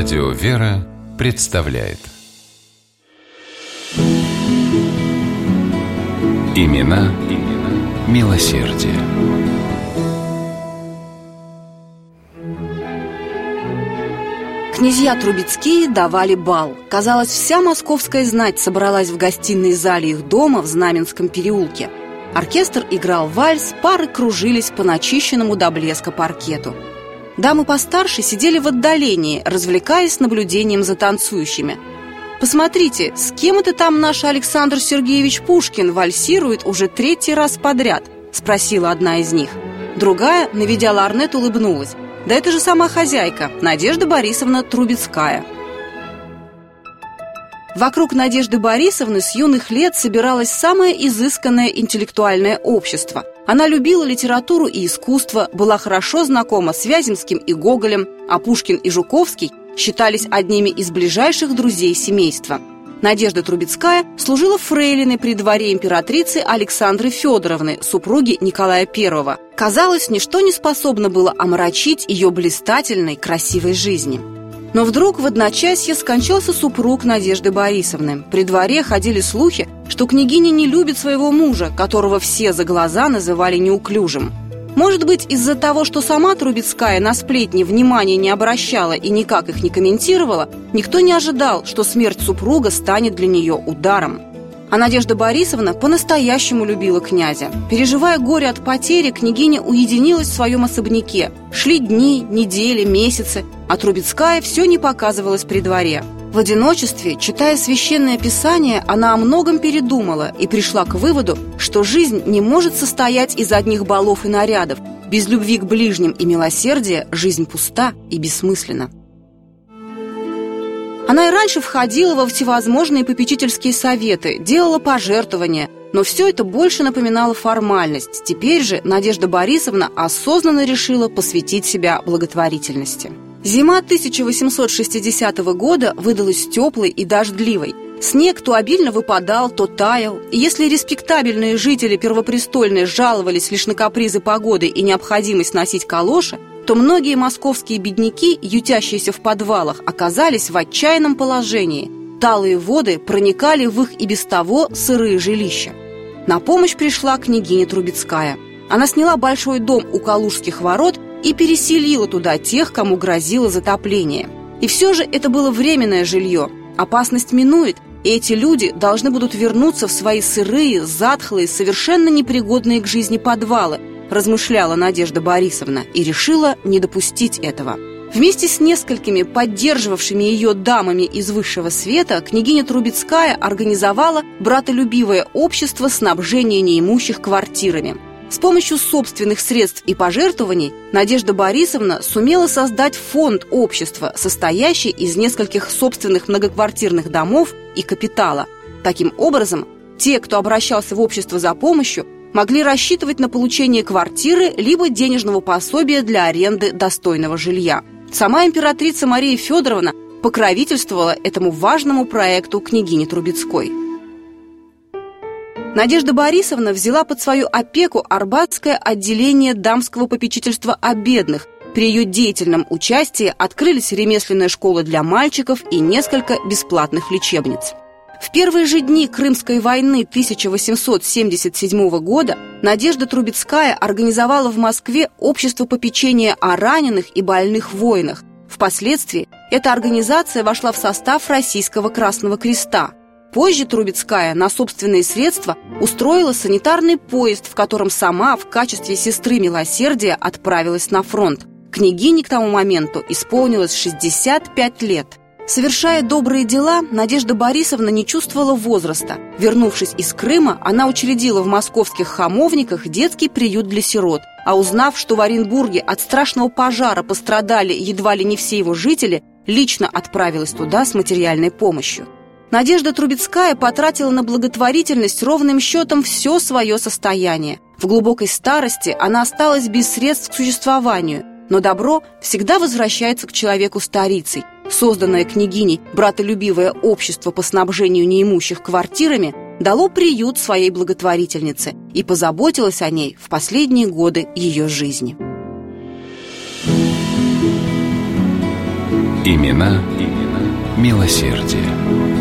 Радио «Вера» представляет Имена, имена милосердие. Князья Трубецкие давали бал. Казалось, вся московская знать собралась в гостиной зале их дома в Знаменском переулке. Оркестр играл вальс, пары кружились по начищенному до блеска паркету. Дамы постарше сидели в отдалении, развлекаясь наблюдением за танцующими. «Посмотрите, с кем это там наш Александр Сергеевич Пушкин вальсирует уже третий раз подряд?» – спросила одна из них. Другая, наведя ларнет, улыбнулась. «Да это же сама хозяйка, Надежда Борисовна Трубецкая». Вокруг Надежды Борисовны с юных лет собиралось самое изысканное интеллектуальное общество. Она любила литературу и искусство, была хорошо знакома с Вяземским и Гоголем, а Пушкин и Жуковский считались одними из ближайших друзей семейства. Надежда Трубецкая служила фрейлиной при дворе императрицы Александры Федоровны, супруги Николая I. Казалось, ничто не способно было омрачить ее блистательной, красивой жизни. Но вдруг в одночасье скончался супруг Надежды Борисовны. При дворе ходили слухи, что княгиня не любит своего мужа, которого все за глаза называли неуклюжим. Может быть, из-за того, что сама Трубецкая на сплетни внимания не обращала и никак их не комментировала, никто не ожидал, что смерть супруга станет для нее ударом. А Надежда Борисовна по-настоящему любила князя. Переживая горе от потери, княгиня уединилась в своем особняке. Шли дни, недели, месяцы, а Трубецкая все не показывалась при дворе. В одиночестве, читая священное писание, она о многом передумала и пришла к выводу, что жизнь не может состоять из одних балов и нарядов. Без любви к ближним и милосердия жизнь пуста и бессмысленна. Она и раньше входила во всевозможные попечительские советы, делала пожертвования, но все это больше напоминало формальность. Теперь же Надежда Борисовна осознанно решила посвятить себя благотворительности. Зима 1860 года выдалась теплой и дождливой. Снег то обильно выпадал, то таял. И если респектабельные жители Первопрестольной жаловались лишь на капризы погоды и необходимость носить калоши, то многие московские бедняки, ютящиеся в подвалах, оказались в отчаянном положении. Талые воды проникали в их и без того сырые жилища. На помощь пришла княгиня Трубецкая. Она сняла большой дом у Калужских ворот и переселила туда тех, кому грозило затопление. И все же это было временное жилье. Опасность минует, и эти люди должны будут вернуться в свои сырые, затхлые, совершенно непригодные к жизни подвалы, размышляла Надежда Борисовна и решила не допустить этого. Вместе с несколькими поддерживавшими ее дамами из высшего света княгиня Трубецкая организовала братолюбивое общество снабжения неимущих квартирами. С помощью собственных средств и пожертвований Надежда Борисовна сумела создать фонд общества, состоящий из нескольких собственных многоквартирных домов и капитала. Таким образом, те, кто обращался в общество за помощью, могли рассчитывать на получение квартиры либо денежного пособия для аренды достойного жилья. Сама императрица Мария Федоровна покровительствовала этому важному проекту княгини Трубецкой. Надежда Борисовна взяла под свою опеку Арбатское отделение дамского попечительства о бедных. При ее деятельном участии открылись ремесленная школа для мальчиков и несколько бесплатных лечебниц. В первые же дни Крымской войны 1877 года Надежда Трубецкая организовала в Москве общество попечения о раненых и больных воинах. Впоследствии эта организация вошла в состав Российского Красного Креста. Позже Трубецкая на собственные средства устроила санитарный поезд, в котором сама в качестве сестры милосердия отправилась на фронт. Княгине к тому моменту исполнилось 65 лет – Совершая добрые дела, Надежда Борисовна не чувствовала возраста. Вернувшись из Крыма, она учредила в московских хамовниках детский приют для сирот. А узнав, что в Оренбурге от страшного пожара пострадали едва ли не все его жители, лично отправилась туда с материальной помощью. Надежда Трубецкая потратила на благотворительность ровным счетом все свое состояние. В глубокой старости она осталась без средств к существованию, но добро всегда возвращается к человеку старицей – Созданное княгиней братолюбивое общество по снабжению неимущих квартирами дало приют своей благотворительнице и позаботилось о ней в последние годы ее жизни. Имена, имена милосердие.